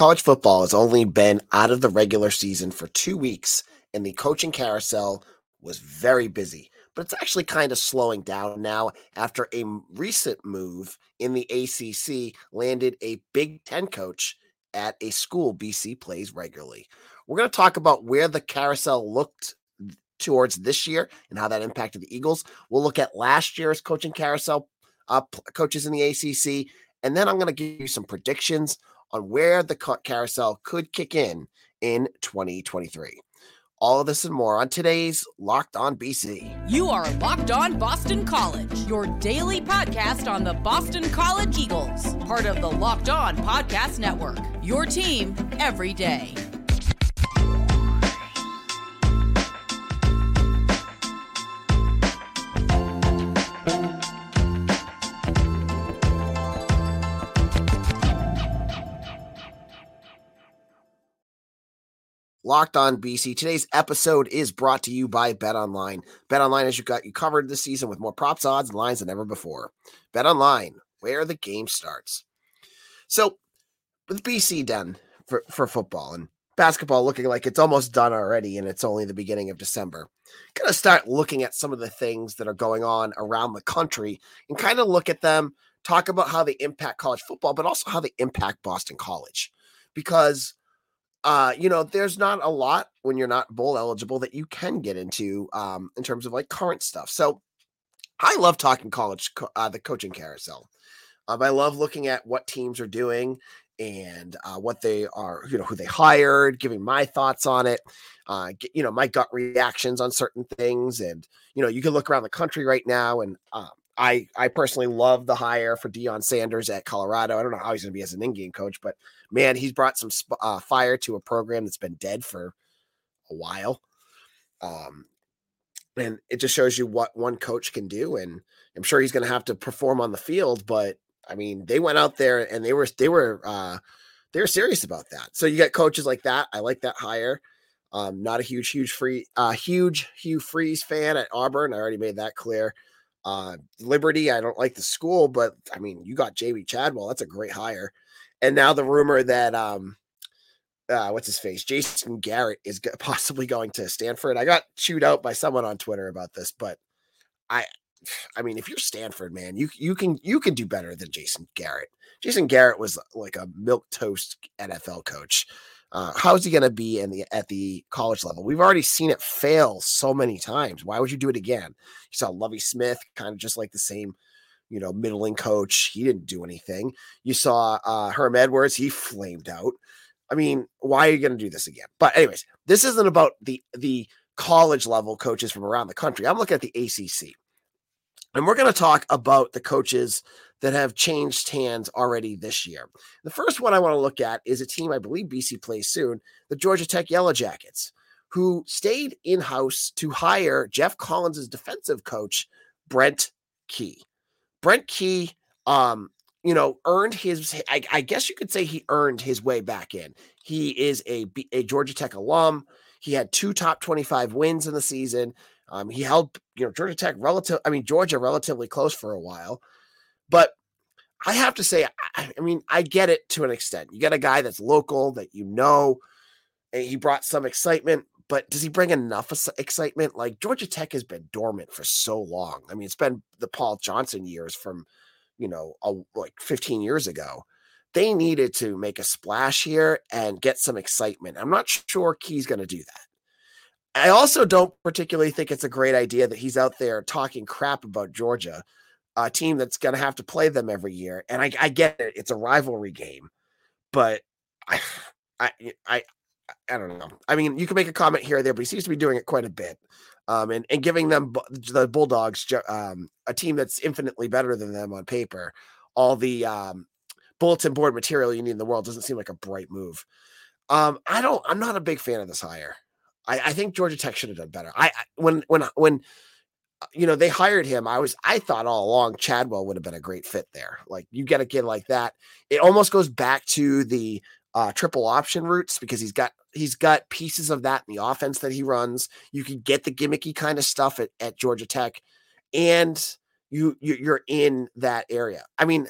College football has only been out of the regular season for two weeks, and the coaching carousel was very busy. But it's actually kind of slowing down now after a recent move in the ACC landed a Big Ten coach at a school BC plays regularly. We're going to talk about where the carousel looked towards this year and how that impacted the Eagles. We'll look at last year's coaching carousel uh, coaches in the ACC, and then I'm going to give you some predictions on where the carousel could kick in in 2023. All of this and more on today's Locked On BC. You are Locked On Boston College, your daily podcast on the Boston College Eagles, part of the Locked On Podcast Network. Your team every day. Locked on BC. Today's episode is brought to you by Bet Online. Bet Online has you got you covered this season with more props, odds, and lines than ever before. Bet Online, where the game starts. So, with BC done for, for football and basketball looking like it's almost done already, and it's only the beginning of December, gonna start looking at some of the things that are going on around the country and kind of look at them, talk about how they impact college football, but also how they impact Boston College, because uh, you know, there's not a lot when you're not bowl eligible that you can get into um, in terms of like current stuff. So I love talking college, uh, the coaching carousel. Um, I love looking at what teams are doing and uh, what they are, you know, who they hired, giving my thoughts on it, uh, get, you know, my gut reactions on certain things. And, you know, you can look around the country right now and um, I I personally love the hire for Deion Sanders at Colorado. I don't know how he's going to be as an in-game coach, but man, he's brought some uh, fire to a program that's been dead for a while. Um, and it just shows you what one coach can do. And I'm sure he's going to have to perform on the field, but I mean, they went out there and they were they were uh, they were serious about that. So you got coaches like that. I like that hire. Um, not a huge, huge free, uh, huge Hugh Freeze fan at Auburn. I already made that clear. Uh, Liberty, I don't like the school, but I mean, you got Jamey Chadwell. That's a great hire. And now the rumor that um, uh, what's his face, Jason Garrett is possibly going to Stanford. I got chewed out by someone on Twitter about this, but I, I mean, if you're Stanford, man, you you can you can do better than Jason Garrett. Jason Garrett was like a milk toast NFL coach. Uh, how's he going to be in the at the college level? We've already seen it fail so many times. Why would you do it again? You saw Lovie Smith, kind of just like the same, you know, middling coach. He didn't do anything. You saw uh, Herm Edwards. He flamed out. I mean, why are you going to do this again? But anyways, this isn't about the the college level coaches from around the country. I'm looking at the ACC, and we're going to talk about the coaches that have changed hands already this year. The first one I want to look at is a team I believe BC plays soon, the Georgia Tech Yellow Jackets, who stayed in house to hire Jeff Collins' defensive coach, Brent Key. Brent Key, um, you know, earned his, I, I, guess you could say he earned his way back in. He is a, a Georgia Tech alum. He had two top 25 wins in the season. Um, he held, you know, Georgia Tech relative, I mean, Georgia relatively close for a while. But I have to say, I, I mean, I get it to an extent. You get a guy that's local that you know, and he brought some excitement, but does he bring enough excitement? Like Georgia Tech has been dormant for so long. I mean, it's been the Paul Johnson years from, you know, a, like 15 years ago. They needed to make a splash here and get some excitement. I'm not sure Key's going to do that. I also don't particularly think it's a great idea that he's out there talking crap about Georgia a team that's going to have to play them every year. And I, I get it; it's a rivalry game, but I, I, I, I don't know. I mean, you can make a comment here or there, but he seems to be doing it quite a bit. Um, and, and giving them the Bulldogs, um, a team that's infinitely better than them on paper, all the um, bulletin board material you need in the world doesn't seem like a bright move. Um, I don't. I'm not a big fan of this hire. I, I think Georgia Tech should have done better. I, I when when when you know, they hired him. I was, I thought all along Chadwell would have been a great fit there. Like you get a kid like that. It almost goes back to the uh, triple option routes because he's got he's got pieces of that in the offense that he runs. You can get the gimmicky kind of stuff at, at Georgia Tech, and you, you you're in that area. I mean,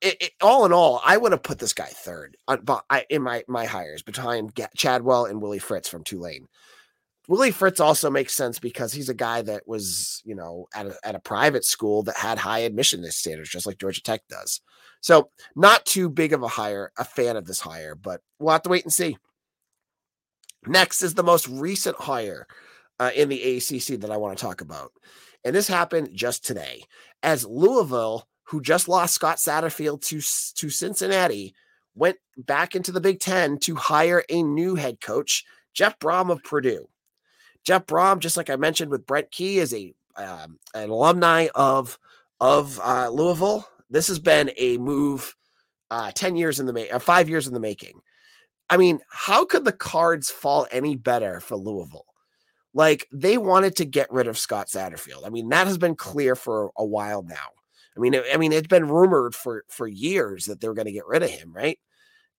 it, it, all in all, I would have put this guy third I, in my my hires behind Chadwell and Willie Fritz from Tulane. Willie Fritz also makes sense because he's a guy that was, you know, at a, at a private school that had high admission standards, just like Georgia Tech does. So, not too big of a hire, a fan of this hire, but we'll have to wait and see. Next is the most recent hire uh, in the ACC that I want to talk about. And this happened just today as Louisville, who just lost Scott Satterfield to, to Cincinnati, went back into the Big Ten to hire a new head coach, Jeff Brohm of Purdue. Jeff Brohm, just like I mentioned with Brent Key, is a um, an alumni of of uh, Louisville. This has been a move uh, ten years in the make, uh, five years in the making. I mean, how could the cards fall any better for Louisville? Like they wanted to get rid of Scott Satterfield. I mean, that has been clear for a while now. I mean, I mean, it's been rumored for for years that they were going to get rid of him, right?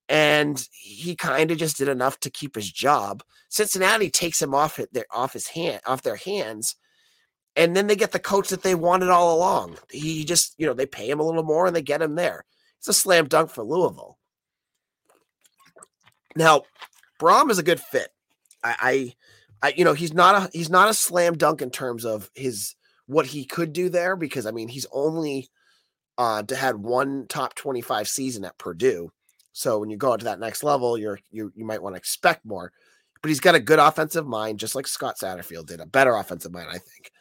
and he kind of just did enough to keep his job. Cincinnati takes him off their off his hand off their hands, and then they get the coach that they wanted all along. He just you know they pay him a little more and they get him there. It's a slam dunk for Louisville. Now, Brohm is a good fit. I, I, I, you know, he's not a he's not a slam dunk in terms of his what he could do there because I mean he's only uh had one top twenty five season at Purdue so when you go to that next level, you're you you might want to expect more. But he's got a good offensive mind, just like Scott Satterfield did, a better offensive mind, I think.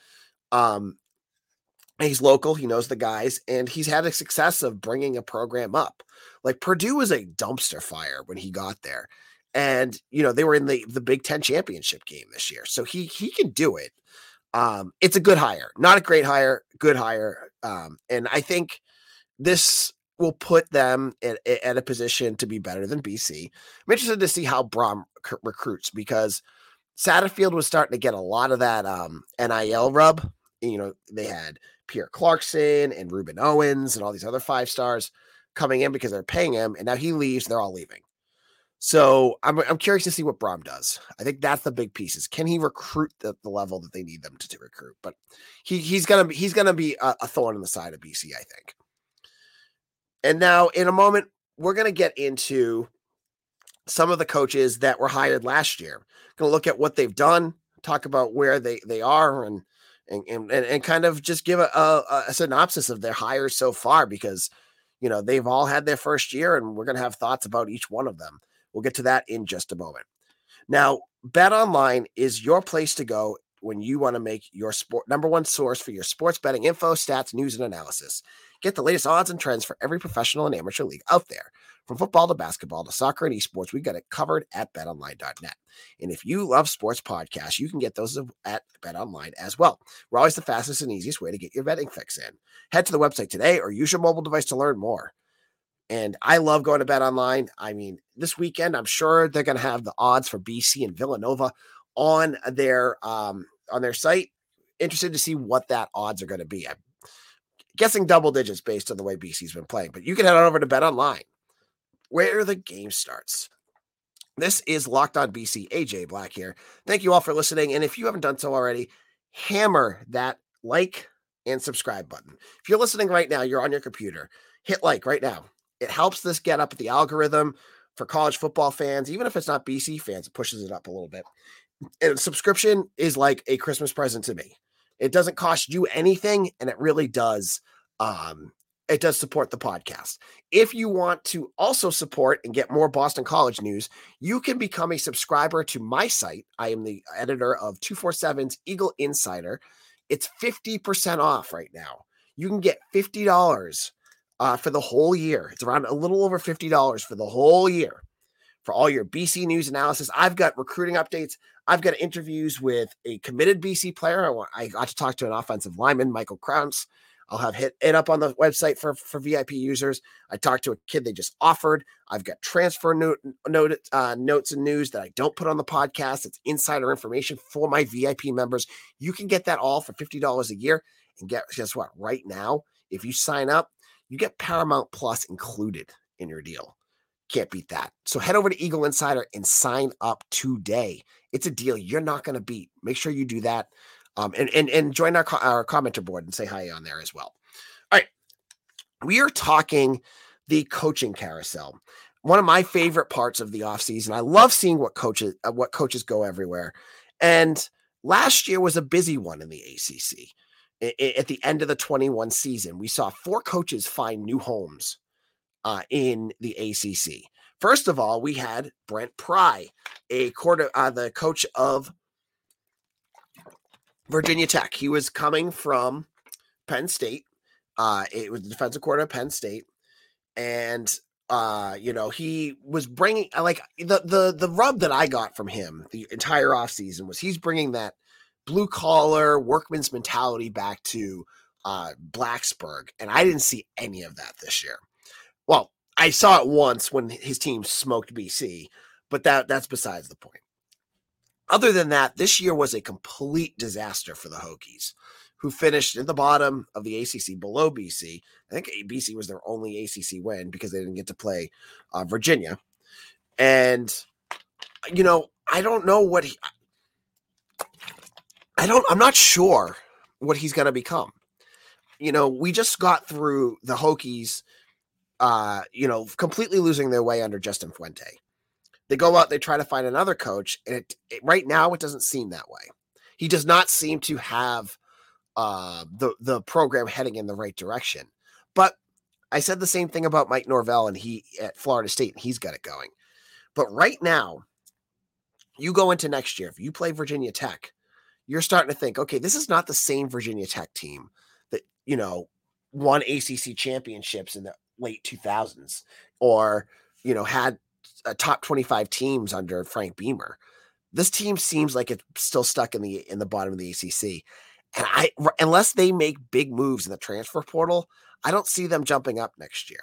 Um, he's local, he knows the guys, and he's had a success of bringing a program up. Like Purdue was a dumpster fire when he got there, and you know they were in the the Big Ten championship game this year, so he he can do it. Um, it's a good hire, not a great hire, good hire, um, and I think this will put them at, at, a position to be better than BC. I'm interested to see how Brohm recruits because Satterfield was starting to get a lot of that um, NIL rub. You know, they had Pierce Clarkson and Rueben Owens and all these other five stars coming in because they're paying him, and now he leaves, they're all leaving. So I'm, I'm curious to see what Brohm does. I think that's the big pieces. Can he recruit the, the level that they need them to, to recruit? But he he's gonna he's gonna be a, a thorn in the side of BC, I think. And now, in a moment, we're to get into some of the coaches that were hired last year. To look at what they've done, talk about where they they are, and and and, and kind of just give a, a, a synopsis of their hires so far because you know they've all had their first year, and we're to have thoughts about each one of them. We'll get to that in just a moment. Now, Bet Online is your place to go when you want to make your sport number one source for your sports betting info, stats, news, and analysis. Get the latest odds and trends for every professional and amateur league out there. From football to basketball to soccer and esports, we got it covered at betonline.net. And if you love sports podcasts, you can get those at betonline as well. We're always the fastest and easiest way to get your betting fix in. Head to the website today or use your mobile device to learn more. And I love going to bet online. I mean, this weekend, I'm sure they're going to have the odds for BC and Villanova on their um, on their site. Interested to see what that odds are going to be. I'm guessing double digits based on the way BC's been playing. But you can head on over to Bet Online, where the game starts. This is Locked On BC. AJ Black here. Thank you all for listening. And if you haven't done so already, hammer that like and subscribe button. If you're listening right now, you're on your computer, hit like right now. It helps this get up the algorithm for college football fans, even if it's not BC fans, it pushes it up a little bit. And subscription is like a Christmas present to me. It doesn't cost you anything, and it really does. Um, it does support the podcast. If you want to also support and get more Boston College news, you can become a subscriber to my site. I am the editor of 247's Eagle Insider. It's 50% off right now. You can get $50 uh, for the whole year. It's around a little over $50 for the whole year for all your BC news analysis. I've got recruiting updates. I've got interviews with a committed BC player. I, want, I got to talk to an offensive lineman, Michael Kraus. I'll have hit it up on the website for, for VIP users. I talked to a kid they just offered. I've got transfer note, note uh, notes and news that I don't put on the podcast. It's insider information for my VIP members. You can get that all for $50 a year. And get, guess what? Right now, if you sign up, you get Paramount Plus included in your deal. Can't beat that. So head over to Eagle Insider and sign up today. It's a deal you're not going to beat. Make sure you do that. Um, and, and, and join our, our commenter board and say hi on there as well. All right. We are talking the coaching carousel. One of my favorite parts of the offseason. I love seeing what coaches uh, what coaches go everywhere. And last year was a busy one in the ACC. At the end of the 21 season, we saw four coaches find new homes uh, in the ACC. First of all, we had Brent Pry, a quarter, uh, the coach of Virginia Tech. He was coming from Penn State. Uh, it was the defensive quarter of Penn State, and uh, you know he was bringing like the the the rub that I got from him the entire offseason was he's bringing that blue collar workman's mentality back to uh, Blacksburg, and I didn't see any of that this year. Well, I saw it once when his team smoked BC, but that that's besides the point. Other than that, this year was a complete disaster for the Hokies, who finished in the bottom of the ACC below BC. I think BC was their only ACC win because they didn't get to play uh, Virginia. And, you know, I don't know what he, I don't, I'm not sure what he's going to become. You know, we just got through the Hokies, uh, you know, completely losing their way under Justin Fuente. They go out, they try to find another coach, and it, it, right now it doesn't seem that way. He does not seem to have uh, the the program heading in the right direction. But I said the same thing about Mike Norvell and he at Florida State, and he's got it going. But right now, you go into next year. If you play Virginia Tech, you're starting to think, okay, this is not the same Virginia Tech team that you know won ACC championships in the late 2000s or you know had a top 25 teams under Frank Beamer. This team seems like it's still stuck in the in the bottom of the ACC. And I unless they make big moves in the transfer portal, I don't see them jumping up next year.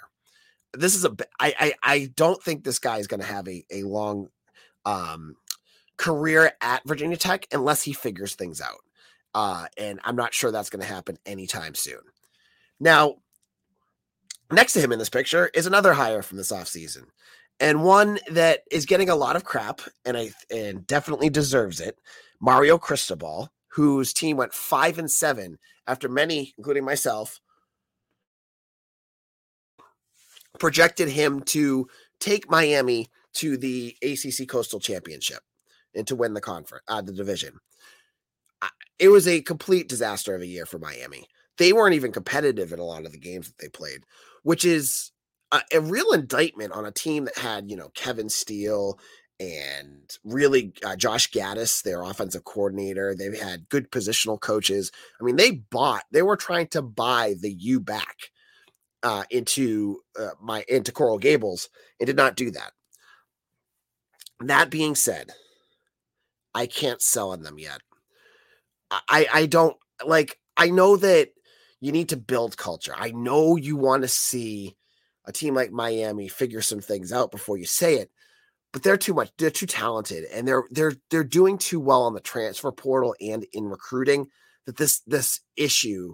This is a I I, I don't think this guy is going to have a a long um career at Virginia Tech unless he figures things out. Uh, and I'm not sure that's going to happen anytime soon. Now, next to him in this picture is another hire from this offseason and one that is getting a lot of crap and I and definitely deserves it. Mario Cristobal, whose team went five and seven after many, including myself, projected him to take Miami to the ACC Coastal Championship and to win the conference, uh, the division. It was a complete disaster of a year for Miami. They weren't even competitive in a lot of the games that they played, which is a, a real indictment on a team that had, you know, Kevin Steele and really uh, Josh Gattis, their offensive coordinator. They've had good positional coaches. I mean, they bought, they were trying to buy the U back uh, into uh, my into Coral Gables and did not do that. That being said, I can't sell on them yet. I I don't like. I know that you need to build culture. I know you want to see a team like Miami figure some things out before you say it. But they're too much. They're too talented, and they're they're they're doing too well on the transfer portal and in recruiting that this this issue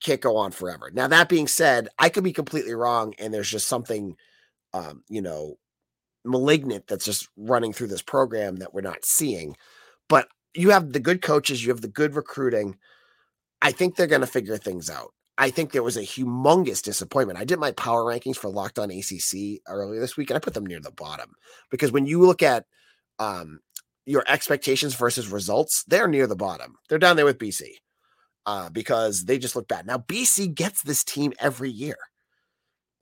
can't go on forever. Now that being said, I could be completely wrong, and there's just something, um, you know, malignant that's just running through this program that we're not seeing. But you have the good coaches, you have the good recruiting. I think they're going to figure things out. I think there was a humongous disappointment. I did my power rankings for Locked On ACC earlier this week, and I put them near the bottom because when you look at um, your expectations versus results, they're near the bottom. They're down there with BC uh, because they just look bad. Now, BC gets this team every year.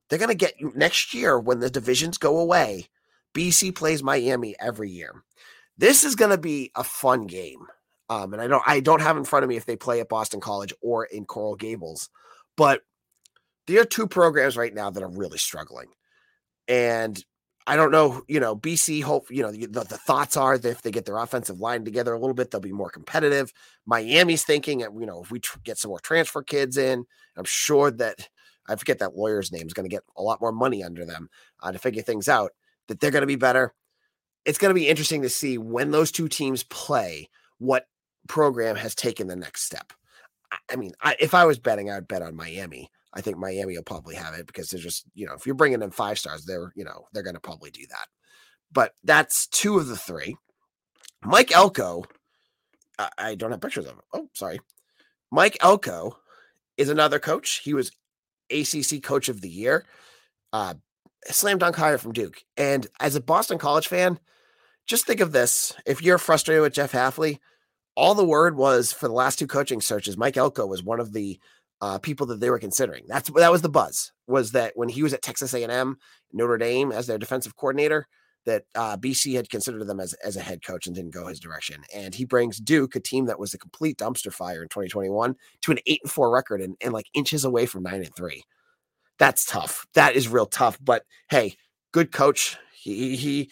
They're going to get next year when the divisions go away. BC plays Miami every year. This is going to be a fun game. Um, and I don't I don't have in front of me if they play at Boston College or in Coral Gables. But there are two programs right now that are really struggling. And I don't know, you know, BC hope, you know, the, the, thoughts are that if they get their offensive line together a little bit, they'll be more competitive. Miami's thinking, you know, if we tr- get some more transfer kids in, I'm sure that I forget that lawyer's name is going to get a lot more money under them uh, to figure things out, that they're going to be better. It's going to be interesting to see when those two teams play what program has taken the next step. I mean, I, if I was betting, I'd bet on Miami. I think Miami will probably have it because they're just, you know, if you're bringing in five stars, they're, you know, they're going to probably do that. But that's two of the three. Mike Elko, I, I don't have pictures of him. Oh, sorry. Mike Elko is another coach. He was ACC Coach of the Year. Uh, slam dunk hire from Duke. And as a Boston College fan, just think of this: if you're frustrated with Jeff Hafley, all the word was for the last two coaching searches, Mike Elko was one of the uh, people that they were considering. That's that was the buzz. Was that when he was at Texas A&M, Notre Dame as their defensive coordinator, that uh, BC had considered them as as a head coach and didn't go his direction. And he brings Duke, a team that was a complete dumpster fire in 2021, to an eight and four record and, and like inches away from nine and three. That's tough. That is real tough. But hey, good coach. He he,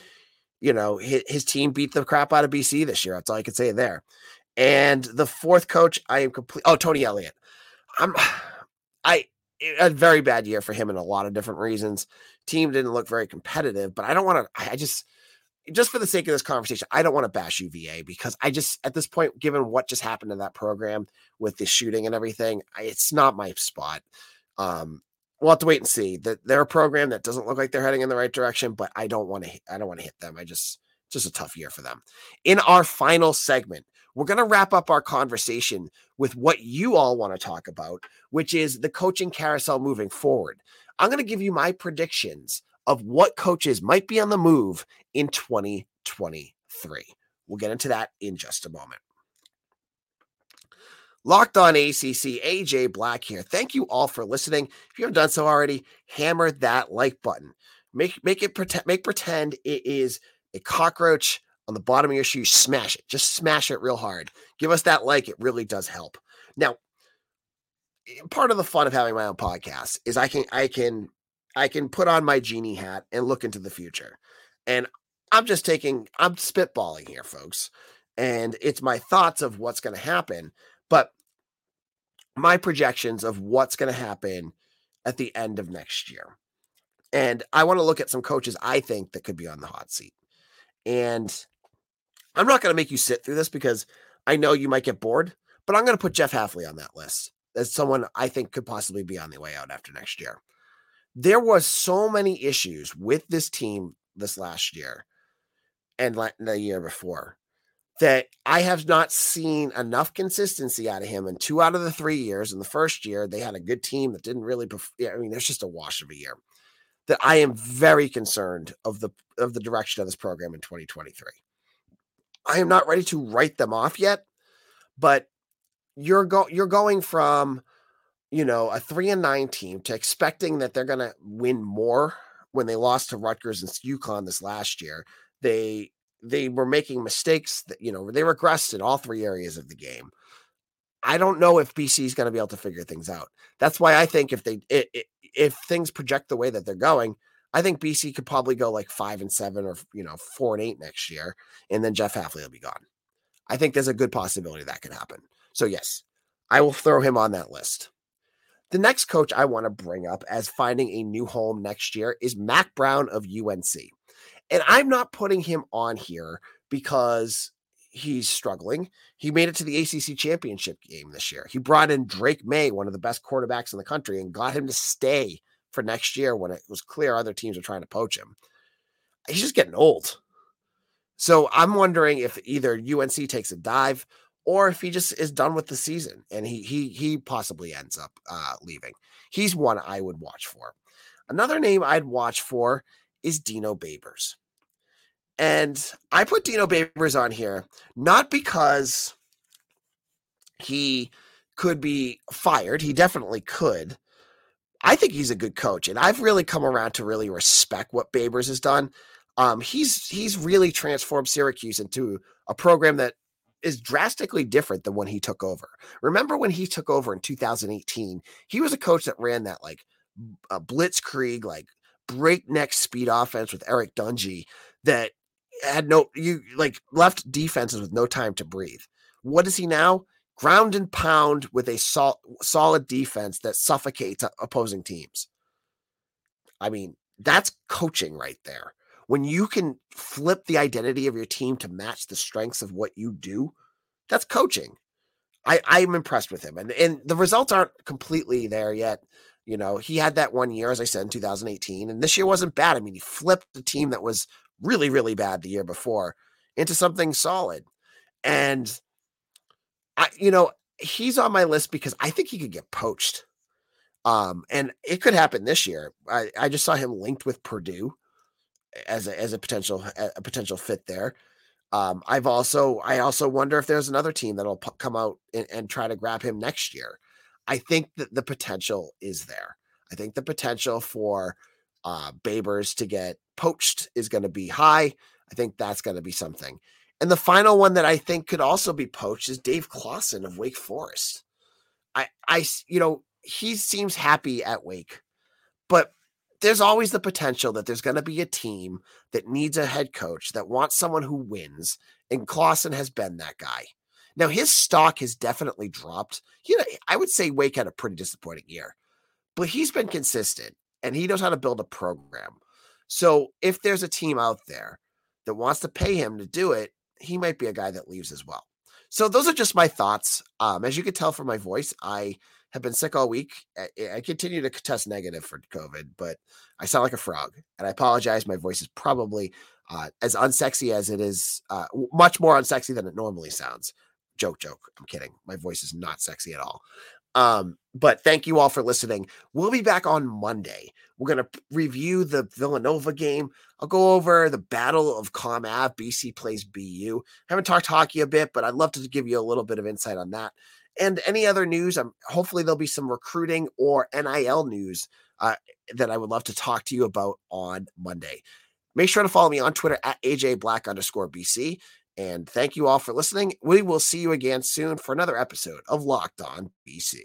you know, his, team beat the crap out of BC this year. That's all I can say there. And the fourth coach, I am complete. Oh, Tony Elliott. I'm, I a very bad year for him in a lot of different reasons. Team didn't look very competitive, but I don't want to. I just, just for the sake of this conversation, I don't want to bash UVA because I just, at this point, given what just happened in that program with the shooting and everything, I, it's not my spot. Um, we'll have to wait and see. That they're a program that doesn't look like they're heading in the right direction, but I don't want to. I don't want to hit them. I just, just a tough year for them. In our final segment, we're going to wrap up our conversation with what you all want to talk about, which is the coaching carousel moving forward. I'm going to give you my predictions of what coaches might be on the move in 2023. We'll get into that in just a moment. Locked on ACC, AJ Black here. Thank you all for listening. If you haven't done so already, hammer that like button. Make make it pretend make pretend it is a cockroach on the bottom of your shoe, smash it. Just smash it real hard. Give us that like. It really does help. Now, part of the fun of having my own podcast is I can I can I can put on my genie hat and look into the future. And I'm just taking I'm spitballing here, folks. And it's my thoughts of what's going to happen, but my projections of what's going to happen at the end of next year. And I want to look at some coaches I think that could be on the hot seat. And I'm not going to make you sit through this because I know you might get bored, but I'm going to put Jeff Hafley on that list as someone I think could possibly be on the way out after next year. There was so many issues with this team this last year and the year before that I have not seen enough consistency out of him in two out of the three years. In the first year, they had a good team that didn't really. I mean, there's just a wash of a year. That I am very concerned of the of the direction of this program in 2023. I am not ready to write them off yet, but you're go you're going from you know a three and nine team to expecting that they're going to win more when they lost to Rutgers and UConn this last year. They they were making mistakes that you know they regressed in all three areas of the game. I don't know if BC is going to be able to figure things out. That's why I think if they it, it, if things project the way that they're going, I think BC could probably go like five and seven or you know four and eight next year, and then Jeff Hafley will be gone. I think there's a good possibility that could happen. So yes, I will throw him on that list. The next coach I want to bring up as finding a new home next year is Mack Brown of UNC. And I'm not putting him on here because he's struggling. He made it to the ACC championship game this year. He brought in Drake Maye, one of the best quarterbacks in the country, and got him to stay for next year when it was clear other teams are trying to poach him. He's just getting old. So I'm wondering if either UNC takes a dive or if he just is done with the season and he he he possibly ends up uh, leaving. He's one I would watch for. Another name I'd watch for is Dino Babers. And I put Dino Babers on here not because he could be fired. He definitely could. I think he's a good coach, and I've really come around to really respect what Babers has done. Um, he's he's really transformed Syracuse into a program that is drastically different than when he took over. Remember when he took over in 2018? He was a coach that ran that like a blitzkrieg, like breakneck speed offense with Eric Dungey that had no you like left defenses with no time to breathe. What is he now? ground and pound with a sol- solid defense that suffocates opposing teams. I mean, that's coaching right there. When you can flip the identity of your team to match the strengths of what you do, that's coaching. I, I'm impressed with him. And, and the results aren't completely there yet. You know, he had that one year, as I said, in 2018, and this year wasn't bad. I mean, he flipped the team that was really, really bad the year before into something solid. And I, you know, he's on my list because I think he could get poached. Um, and it could happen this year. I, I just saw him linked with Purdue as a as a potential a potential fit there. Um, I've also I also wonder if there's another team that'll p- come out and, and, try to grab him next year. I think that the potential is there. I think the potential for uh, Babers to get poached is going to be high. I think that's going to be something. And the final one that I think could also be poached is Dave Clawson of Wake Forest. I, I, you know, he seems happy at Wake, but there's always the potential that there's going to be a team that needs a head coach that wants someone who wins, and Clawson has been that guy. Now his stock has definitely dropped. You know, I would say Wake had a pretty disappointing year, but he's been consistent and he knows how to build a program. So if there's a team out there that wants to pay him to do it, he might be a guy that leaves as well. So those are just my thoughts. Um, as you can tell from my voice, I have been sick all week. I, I, continue to test negative for COVID, but I sound like a frog, and I apologize. My voice is probably uh, as unsexy as it is, uh, much more unsexy than it normally sounds. Joke, joke. I'm kidding. My voice is not sexy at all. Um, but thank you all for listening. We'll be back on Monday. We're going to review the Villanova game. I'll go over the Battle of Comm Ave. BC plays BU. Haven't talked hockey a bit, but I'd love to give you a little bit of insight on that. And any other news, I'm hopefully there'll be some recruiting or NIL news uh, that I would love to talk to you about on Monday. Make sure to follow me on Twitter at AJ Black underscore BC. And thank you all for listening. We will see you again soon for another episode of Locked On BC.